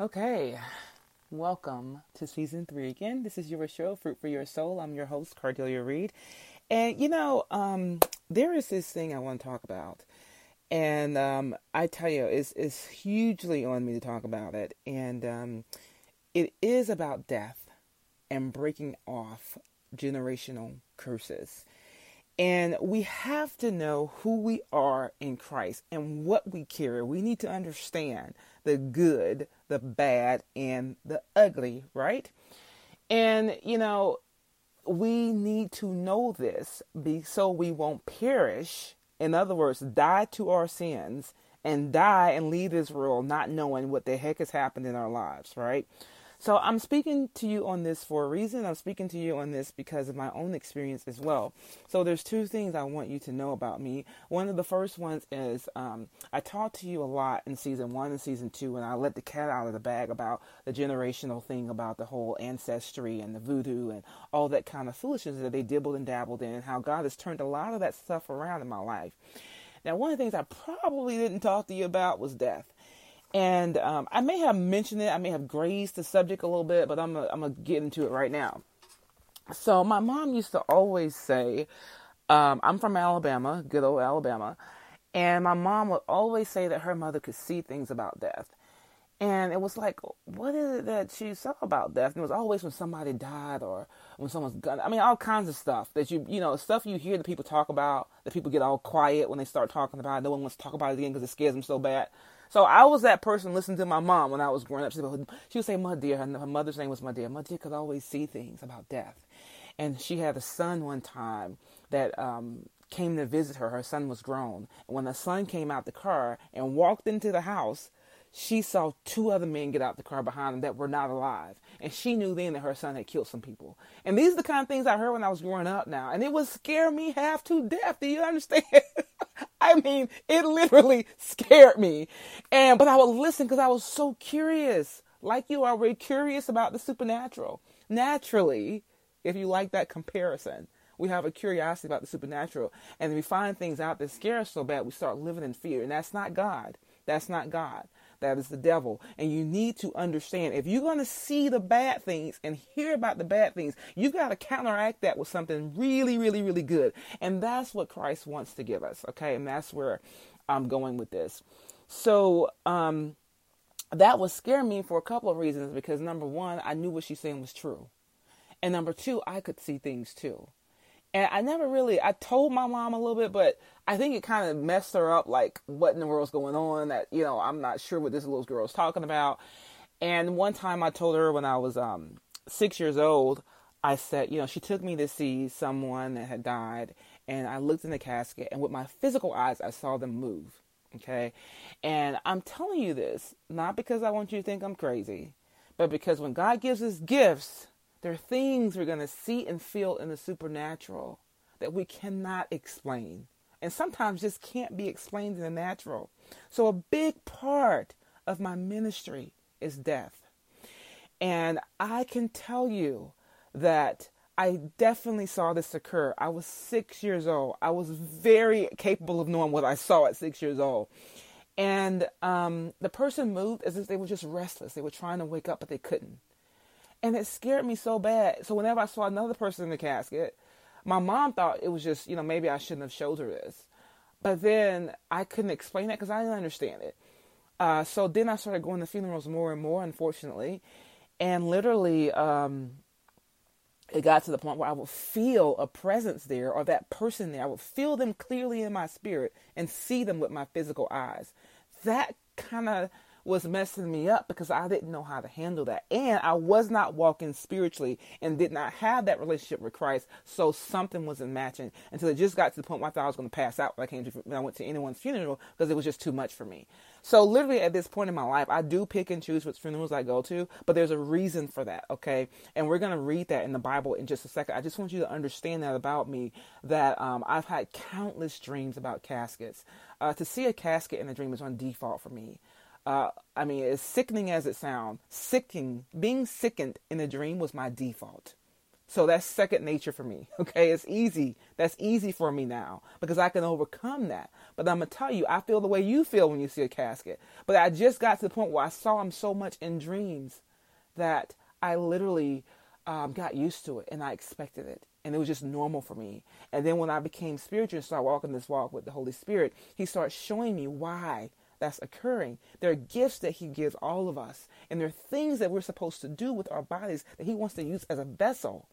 Okay, welcome to season three again. This is your show, Fruit for Your Soul. I'm your host, Cardelia Reed. And you know, um, there is this thing I want to talk about. And um, I tell you, it's, it's hugely on me to talk about it. And um, it is about death and breaking off generational curses. And we have to know who we are in Christ and what we carry. We need to understand the good, the bad, and the ugly, right? And, you know, we need to know this so we won't perish. In other words, die to our sins and die and leave this world not knowing what the heck has happened in our lives, right? So I'm speaking to you on this for a reason. I'm speaking to you on this because of my own experience as well. So there's two things I want you to know about me. One of the first ones is um, I talked to you a lot in season one and season two, and I let the cat out of the bag about the generational thing about the whole ancestry and the voodoo and all that kind of foolishness that they dibbled and dabbled in, and how God has turned a lot of that stuff around in my life. Now, one of the things I probably didn't talk to you about was death. And um, I may have mentioned it, I may have grazed the subject a little bit, but I'm going to get into it right now. So, my mom used to always say, um, I'm from Alabama, good old Alabama, and my mom would always say that her mother could see things about death. And it was like, what is it that she saw about death? And it was always when somebody died or when someone's gone. I mean, all kinds of stuff that you, you know, stuff you hear that people talk about, that people get all quiet when they start talking about it. No one wants to talk about it again because it scares them so bad. So I was that person listening to my mom when I was growing up. She would, she would say, "My dear," her, her mother's name was My dear. My dear could always see things about death, and she had a son one time that um, came to visit her. Her son was grown, and when the son came out the car and walked into the house, she saw two other men get out the car behind them that were not alive. And she knew then that her son had killed some people. And these are the kind of things I heard when I was growing up now. And it would scare me half to death. Do you understand? I mean, it literally scared me. And but I would listen because I was so curious. Like you are very curious about the supernatural. Naturally, if you like that comparison, we have a curiosity about the supernatural. And we find things out that scare us so bad we start living in fear. And that's not God. That's not God. That is the devil. And you need to understand if you're going to see the bad things and hear about the bad things, you've got to counteract that with something really, really, really good. And that's what Christ wants to give us. Okay. And that's where I'm going with this. So, um, that would scare me for a couple of reasons because number one, I knew what she's saying was true. And number two, I could see things too. And I never really, I told my mom a little bit, but I think it kind of messed her up, like what in the world's going on that, you know, I'm not sure what this little girl is talking about. And one time I told her when I was um, six years old, I said, you know, she took me to see someone that had died, and I looked in the casket, and with my physical eyes, I saw them move. Okay. And I'm telling you this, not because I want you to think I'm crazy, but because when God gives us gifts, there are things we're going to see and feel in the supernatural that we cannot explain. And sometimes just can't be explained in the natural. So, a big part of my ministry is death. And I can tell you that I definitely saw this occur. I was six years old. I was very capable of knowing what I saw at six years old. And um, the person moved as if they were just restless. They were trying to wake up, but they couldn't. And it scared me so bad. So whenever I saw another person in the casket, my mom thought it was just, you know, maybe I shouldn't have showed her this. But then I couldn't explain that because I didn't understand it. Uh, so then I started going to funerals more and more, unfortunately. And literally, um, it got to the point where I would feel a presence there or that person there. I would feel them clearly in my spirit and see them with my physical eyes. That kind of was messing me up because I didn't know how to handle that. And I was not walking spiritually and did not have that relationship with Christ. So something wasn't matching until it just got to the point where I thought I was going to pass out when I came to, when I went to anyone's funeral because it was just too much for me. So literally at this point in my life, I do pick and choose which funerals I go to, but there's a reason for that. Okay. And we're going to read that in the Bible in just a second. I just want you to understand that about me, that um, I've had countless dreams about caskets. Uh, to see a casket in a dream is on default for me. Uh, I mean, as sickening as it sounds, sickening, being sickened in a dream was my default. So that's second nature for me. Okay, it's easy. That's easy for me now because I can overcome that. But I'm gonna tell you, I feel the way you feel when you see a casket. But I just got to the point where I saw him so much in dreams that I literally um, got used to it and I expected it. And it was just normal for me. And then when I became spiritual and started walking this walk with the Holy Spirit, He started showing me why that's occurring. There are gifts that He gives all of us, and there are things that we're supposed to do with our bodies that He wants to use as a vessel.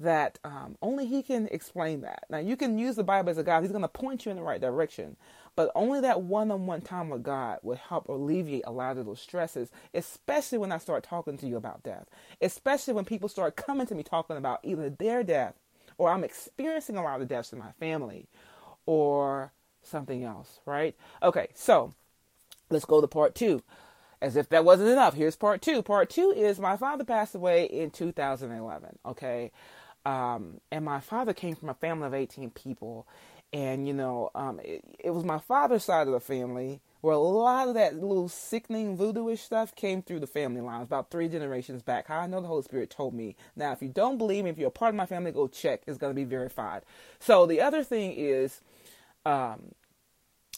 That um, only He can explain that. Now, you can use the Bible as a guide, He's going to point you in the right direction. But only that one on one time with God will help alleviate a lot of those stresses, especially when I start talking to you about death. Especially when people start coming to me talking about either their death or I'm experiencing a lot of deaths in my family or something else, right? Okay, so let's go to part two. As if that wasn't enough, here's part two. Part two is my father passed away in 2011, okay? Um, and my father came from a family of 18 people and you know, um, it, it, was my father's side of the family where a lot of that little sickening voodooish stuff came through the family lines about three generations back. How I know the Holy Spirit told me. Now, if you don't believe me, if you're a part of my family, go check. It's going to be verified. So the other thing is, um,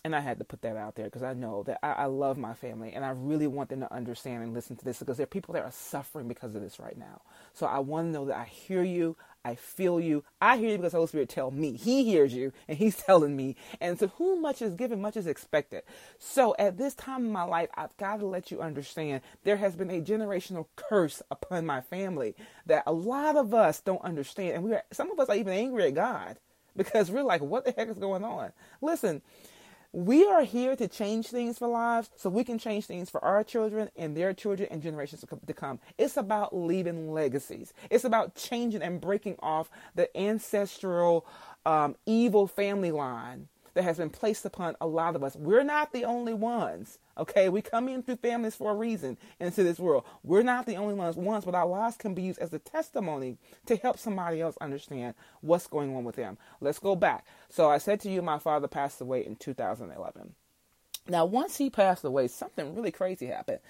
and I had to put that out there because I know that I, I, love my family and I really want them to understand and listen to this because there are people that are suffering because of this right now. So I want to know that I hear you, I feel you. I hear you because Holy Spirit tell me. He hears you and he's telling me. And to whom much is given, much is expected. So at this time in my life, I've got to let you understand there has been a generational curse upon my family that a lot of us don't understand. And we are, some of us are even angry at God because we're like, what the heck is going on? Listen, we are here to change things for lives so we can change things for our children and their children and generations to come. It's about leaving legacies. It's about changing and breaking off the ancestral um, evil family line that has been placed upon a lot of us. We're not the only ones. Okay, we come in through families for a reason into this world. We're not the only ones, ones, but our lives can be used as a testimony to help somebody else understand what's going on with them. Let's go back. So I said to you, my father passed away in 2011. Now, once he passed away, something really crazy happened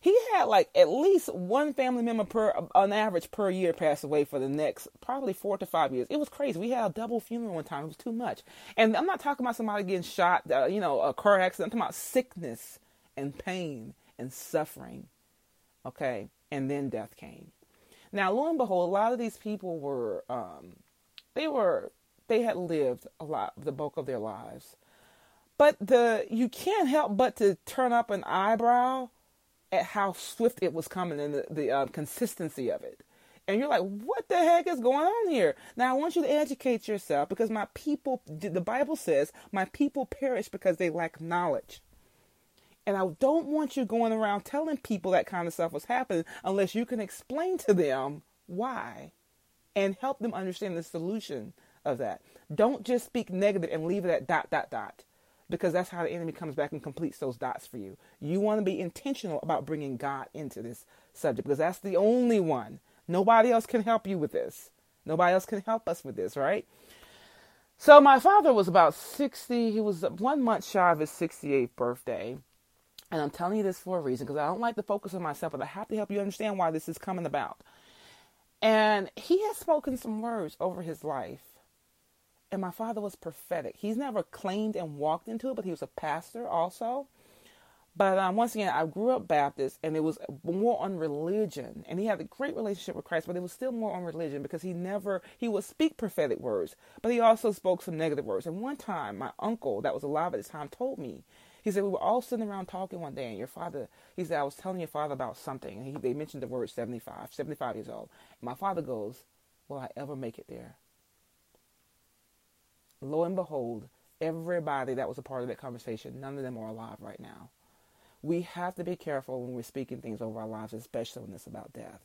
he had like at least one family member per on average per year pass away for the next probably four to five years. It was crazy. We had a double funeral one time. It was too much. And I'm not talking about somebody getting shot, uh, you know, a car accident. I'm talking about sickness and pain and suffering. Okay, and then death came. Now, lo and behold, a lot of these people were um, they were they had lived a lot, the bulk of their lives. But the you can't help but to turn up an eyebrow at how swift it was coming and the, the uh, consistency of it. And you're like, what the heck is going on here? Now, I want you to educate yourself because my people, the Bible says, my people perish because they lack knowledge. And I don't want you going around telling people that kind of stuff was happening unless you can explain to them why and help them understand the solution of that. Don't just speak negative and leave it at dot, dot, dot because that's how the enemy comes back and completes those dots for you. You want to be intentional about bringing God into this subject because that's the only one. Nobody else can help you with this. Nobody else can help us with this, right? So my father was about 60. He was one month shy of his 68th birthday. And I'm telling you this for a reason because I don't like to focus on myself, but I have to help you understand why this is coming about. And he has spoken some words over his life and my father was prophetic. He's never claimed and walked into it, but he was a pastor also. But um, once again, I grew up Baptist, and it was more on religion. And he had a great relationship with Christ, but it was still more on religion because he never he would speak prophetic words, but he also spoke some negative words. And one time, my uncle that was alive at the time told me, he said we were all sitting around talking one day, and your father, he said I was telling your father about something, and he, they mentioned the word 75, 75 years old. And my father goes, "Will I ever make it there?" Lo and behold, everybody that was a part of that conversation, none of them are alive right now. We have to be careful when we're speaking things over our lives, especially when it's about death.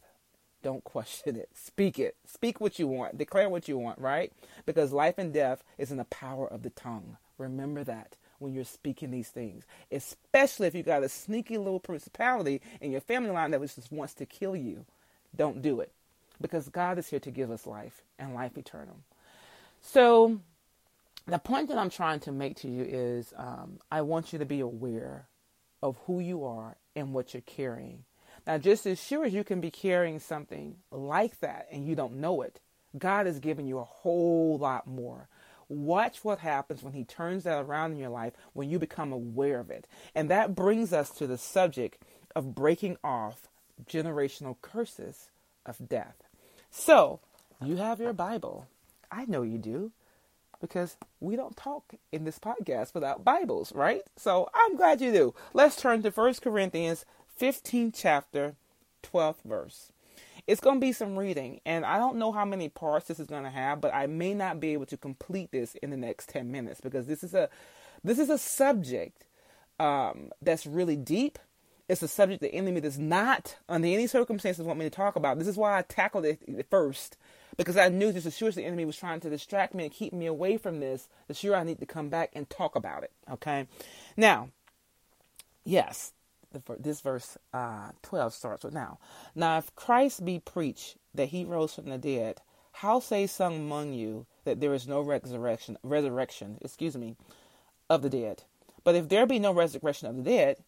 Don't question it. Speak it. Speak what you want. Declare what you want, right? Because life and death is in the power of the tongue. Remember that when you're speaking these things, especially if you got a sneaky little principality in your family line that just wants to kill you. Don't do it because God is here to give us life and life eternal. So the point that I'm trying to make to you is um, I want you to be aware of who you are and what you're carrying. Now, just as sure as you can be carrying something like that and you don't know it, God has given you a whole lot more. Watch what happens when He turns that around in your life when you become aware of it. And that brings us to the subject of breaking off generational curses of death. So, you have your Bible. I know you do because we don't talk in this podcast without Bibles, right? So I'm glad you do. Let's turn to 1 Corinthians 15 chapter 12th verse. It's going to be some reading, and I don't know how many parts this is going to have, but I may not be able to complete this in the next 10 minutes because this is a this is a subject um, that's really deep. It's a subject the enemy does not, under any circumstances, want me to talk about. This is why I tackled it first because I knew just as sure the enemy was trying to distract me and keep me away from this, the sure I need to come back and talk about it. Okay, now, yes, the, this verse uh, 12 starts with now. Now, if Christ be preached that he rose from the dead, how say some among you that there is no resurrection, resurrection, excuse me, of the dead? But if there be no resurrection of the dead,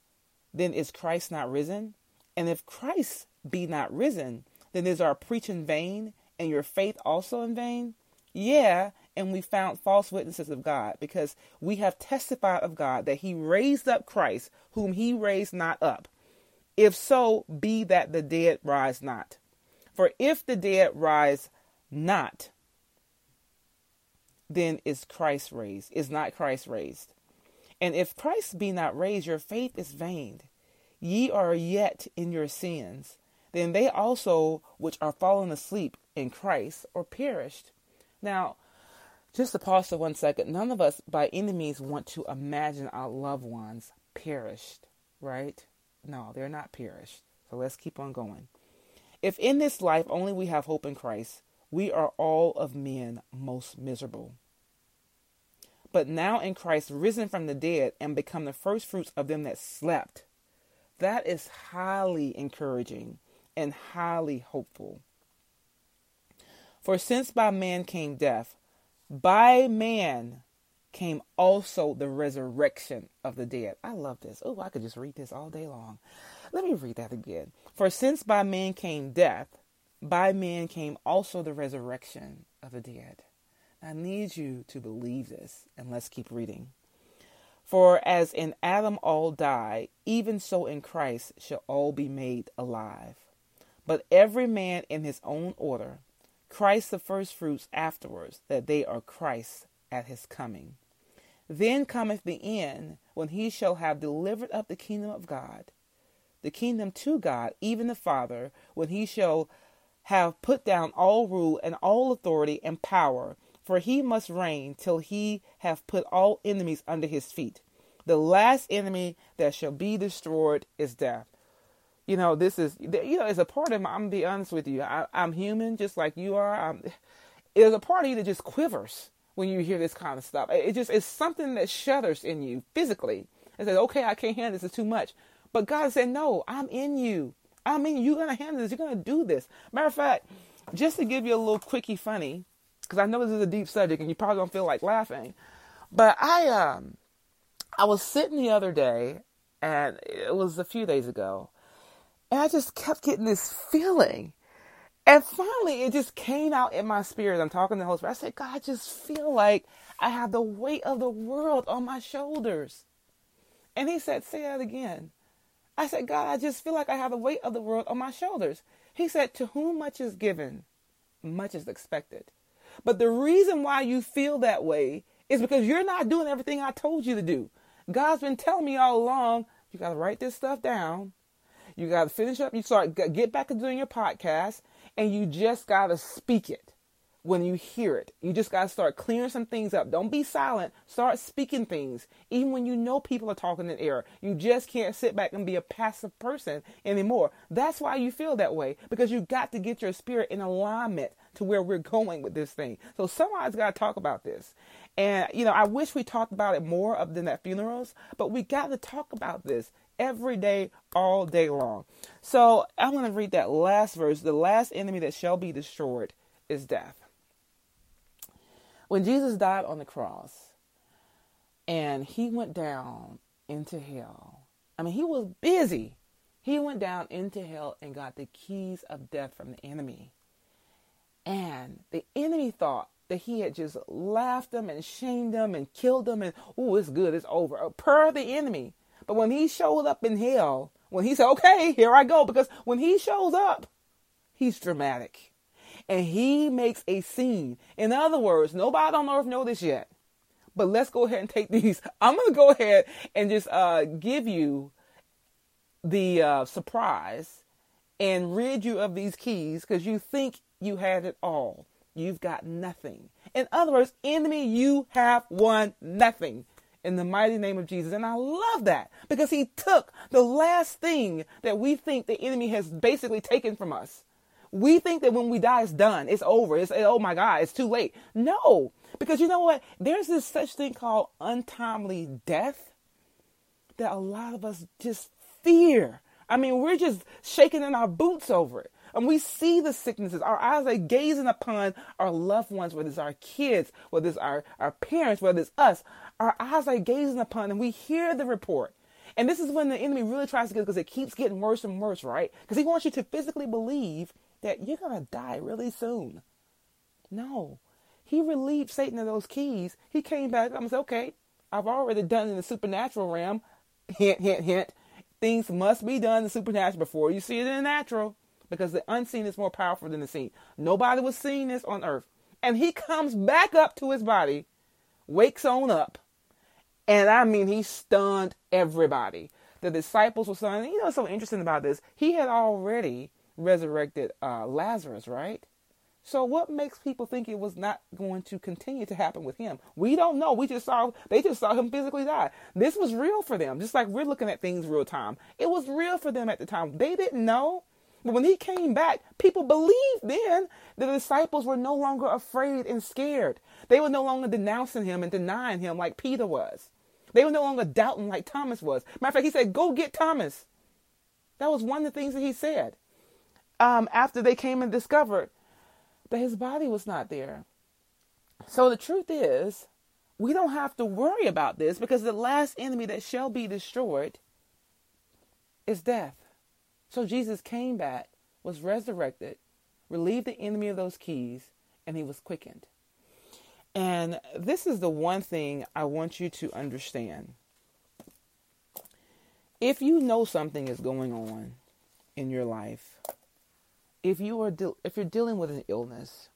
then is Christ not risen? And if Christ be not risen, then is our preaching vain, and your faith also in vain? Yeah, and we found false witnesses of God, because we have testified of God that he raised up Christ, whom he raised not up. If so, be that the dead rise not. For if the dead rise not, then is Christ raised, is not Christ raised. And if Christ be not raised, your faith is vain. Ye are yet in your sins. Then they also which are fallen asleep in Christ or perished. Now, just to pause for one second, none of us by any means want to imagine our loved ones perished, right? No, they're not perished. So let's keep on going. If in this life only we have hope in Christ, we are all of men most miserable. But now in Christ, risen from the dead and become the first fruits of them that slept. That is highly encouraging and highly hopeful. For since by man came death, by man came also the resurrection of the dead. I love this. Oh, I could just read this all day long. Let me read that again. For since by man came death, by man came also the resurrection of the dead. I need you to believe this, and let's keep reading. For as in Adam all die, even so in Christ shall all be made alive. But every man in his own order Christ the firstfruits afterwards, that they are Christ at his coming. Then cometh the end, when he shall have delivered up the kingdom of God, the kingdom to God, even the Father, when he shall have put down all rule and all authority and power, for he must reign till he have put all enemies under his feet. The last enemy that shall be destroyed is death you know, this is, you know, it's a part of me. I'm gonna be honest with you. I, am human, just like you are. I'm, there's a part of you that just quivers when you hear this kind of stuff. It just it's something that shudders in you physically and says, "Okay, I can't handle this. It's too much." But God said, "No, I'm in you. I mean, you're gonna handle this. You're gonna do this." Matter of fact, just to give you a little quickie funny, because I know this is a deep subject and you probably don't feel like laughing, but I um I was sitting the other day, and it was a few days ago and I just kept getting this feeling. And finally, it just came out in my spirit. I'm talking to the Holy Spirit. I said, God, I just feel like I have the weight of the world on my shoulders. And he said, Say that again. I said, God, I just feel like I have the weight of the world on my shoulders. He said, To whom much is given, much is expected. But the reason why you feel that way is because you're not doing everything I told you to do. God's been telling me all along, you got to write this stuff down. You got to finish up. You start get back to doing your podcast, and you just got to speak it when you hear it. You just got to start clearing some things up. Don't be silent. Start speaking things, even when you know people are talking in error. You just can't sit back and be a passive person anymore. That's why you feel that way because you got to get your spirit in alignment to where we're going with this thing. So somebody's got to talk about this. And you know, I wish we talked about it more of than at funerals, but we got to talk about this every day, all day long. So I'm going to read that last verse. The last enemy that shall be destroyed is death. When Jesus died on the cross and he went down into hell, I mean, he was busy He went down into hell and got the keys of death from the enemy. And the enemy thought that he had just laughed them and shamed them and killed them and, oh, it's good, it's over, uh, per the enemy. But when he showed up in hell, when he said, okay, here I go, because when he shows up, he's dramatic. And he makes a scene. In other words, nobody on earth know this yet. But let's go ahead and take these. I'm going to go ahead and just uh, give you the uh, surprise and rid you of these keys because you think you had it all. You've got nothing. In other words, enemy, you have won nothing in the mighty name of Jesus. And I love that because he took the last thing that we think the enemy has basically taken from us. We think that when we die, it's done, it's over, it's oh my God, it's too late. No, because you know what? There's this such thing called untimely death that a lot of us just fear. I mean, we're just shaking in our boots over it. And we see the sicknesses. Our eyes are gazing upon our loved ones, whether it's our kids, whether it's our, our parents, whether it's us. Our eyes are gazing upon and we hear the report. And this is when the enemy really tries to get because it keeps getting worse and worse, right? Because he wants you to physically believe that you're going to die really soon. No. He relieved Satan of those keys. He came back and said, okay, I've already done in the supernatural realm. Hint, hint, hint. Things must be done in the supernatural before you see it in the natural because the unseen is more powerful than the seen. Nobody was seeing this on earth. And he comes back up to his body, wakes on up, and I mean, he stunned everybody. The disciples were stunned. You know what's so interesting about this? He had already resurrected uh, Lazarus, right? So what makes people think it was not going to continue to happen with him? We don't know. We just saw they just saw him physically die. This was real for them, just like we're looking at things real time. It was real for them at the time. They didn't know. But when he came back, people believed then the disciples were no longer afraid and scared. They were no longer denouncing him and denying him like Peter was. They were no longer doubting like Thomas was. Matter of fact, he said, Go get Thomas. That was one of the things that he said. Um, after they came and discovered that his body was not there. So the truth is, we don't have to worry about this because the last enemy that shall be destroyed is death. So Jesus came back, was resurrected, relieved the enemy of those keys, and he was quickened. And this is the one thing I want you to understand. If you know something is going on in your life, if you are de- if you're dealing with an illness,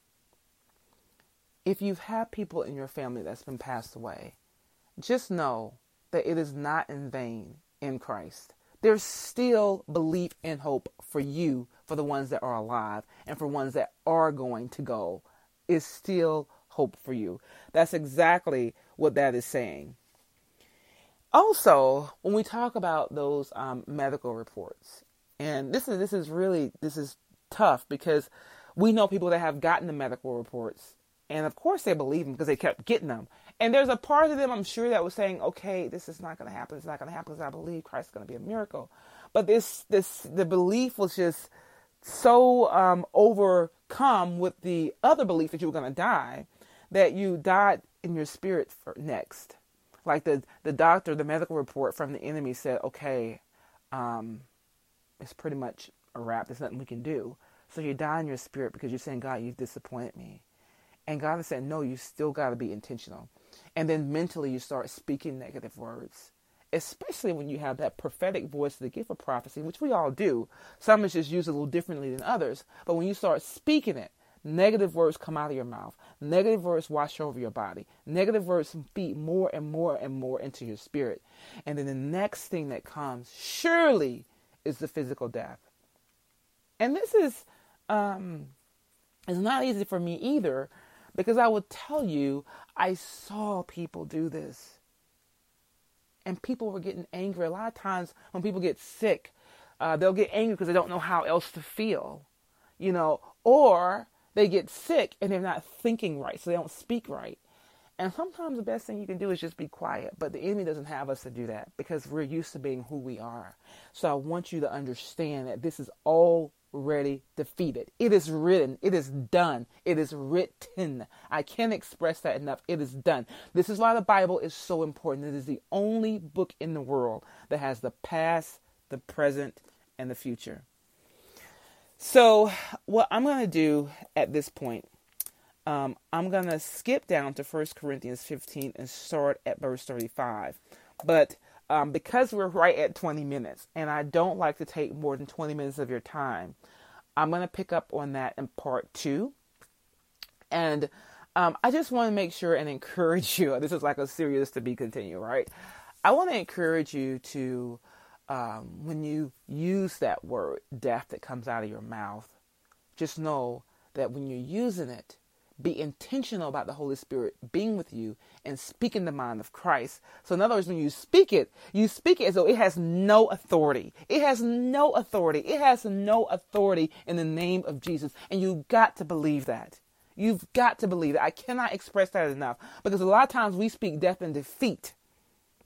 if you've had people in your family that's been passed away, just know that it is not in vain in Christ there's still belief and hope for you, for the ones that are alive, and for ones that are going to go. Is still hope for you. That's exactly what that is saying. Also, when we talk about those um, medical reports, and this is this is really this is tough because we know people that have gotten the medical reports, and of course they believe them because they kept getting them. And there's a part of them, I'm sure, that was saying, okay, this is not going to happen. It's not going to happen because I believe Christ is going to be a miracle. But this, this, the belief was just so um, overcome with the other belief that you were going to die that you died in your spirit next. Like the, the doctor, the medical report from the enemy said, okay, um, it's pretty much a wrap. There's nothing we can do. So you die in your spirit because you're saying, God, you've disappointed me. And God is saying, no, you still got to be intentional. And then mentally, you start speaking negative words, especially when you have that prophetic voice, the gift of prophecy, which we all do. Some is just used a little differently than others. But when you start speaking it, negative words come out of your mouth. Negative words wash over your body. Negative words feed more and more and more into your spirit. And then the next thing that comes, surely, is the physical death. And this is um, it's not easy for me either because I will tell you, I saw people do this. And people were getting angry. A lot of times when people get sick, uh, they'll get angry because they don't know how else to feel, you know, or they get sick and they're not thinking right, so they don't speak right. And sometimes the best thing you can do is just be quiet. But the enemy doesn't have us to do that because we're used to being who we are. So I want you to understand that this is all already defeated. It is written. It is done. It is written. I can't express that enough. It is done. This is why the Bible is so important. It is the only book in the world that has the past, the present, and the future. So, what I'm going to do at this point, um, I'm going to skip down to 1 Corinthians 15 and start at verse 35. But um, because we're right at 20 minutes, and I don't like to take more than 20 minutes of your time, I'm going to pick up on that in part two. And um, I just want to make sure and encourage you. This is like a serious to be continued, right? I want to encourage you to, um, when you use that word, death, that comes out of your mouth, just know that when you're using it, be intentional about the Holy Spirit being with you and speaking the mind of Christ. So, in other words, when you speak it, you speak it as though it has no authority. It has no authority. It has no authority in the name of Jesus. And you've got to believe that. You've got to believe that. I cannot express that enough because a lot of times we speak death and defeat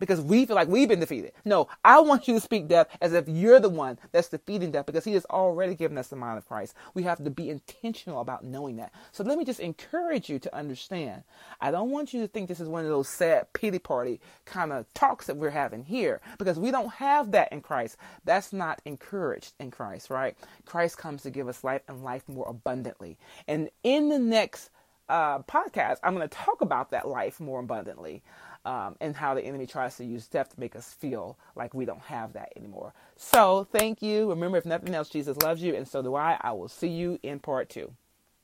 because we feel like we've been defeated. No, I want you to speak death as if you're the one that's defeating death because he has already given us the mind of Christ. We have to be intentional about knowing that. So let me just encourage you to understand. I don't want you to think this is one of those sad pity party kind of talks that we're having here because we don't have that in Christ. That's not encouraged in Christ, right? Christ comes to give us life and life more abundantly. And in the next uh, podcast, I'm going to talk about that life more abundantly um, and how the enemy tries to use death to make us feel like we don't have that anymore. So, thank you. Remember, if nothing else, Jesus loves you, and so do I. I will see you in part two.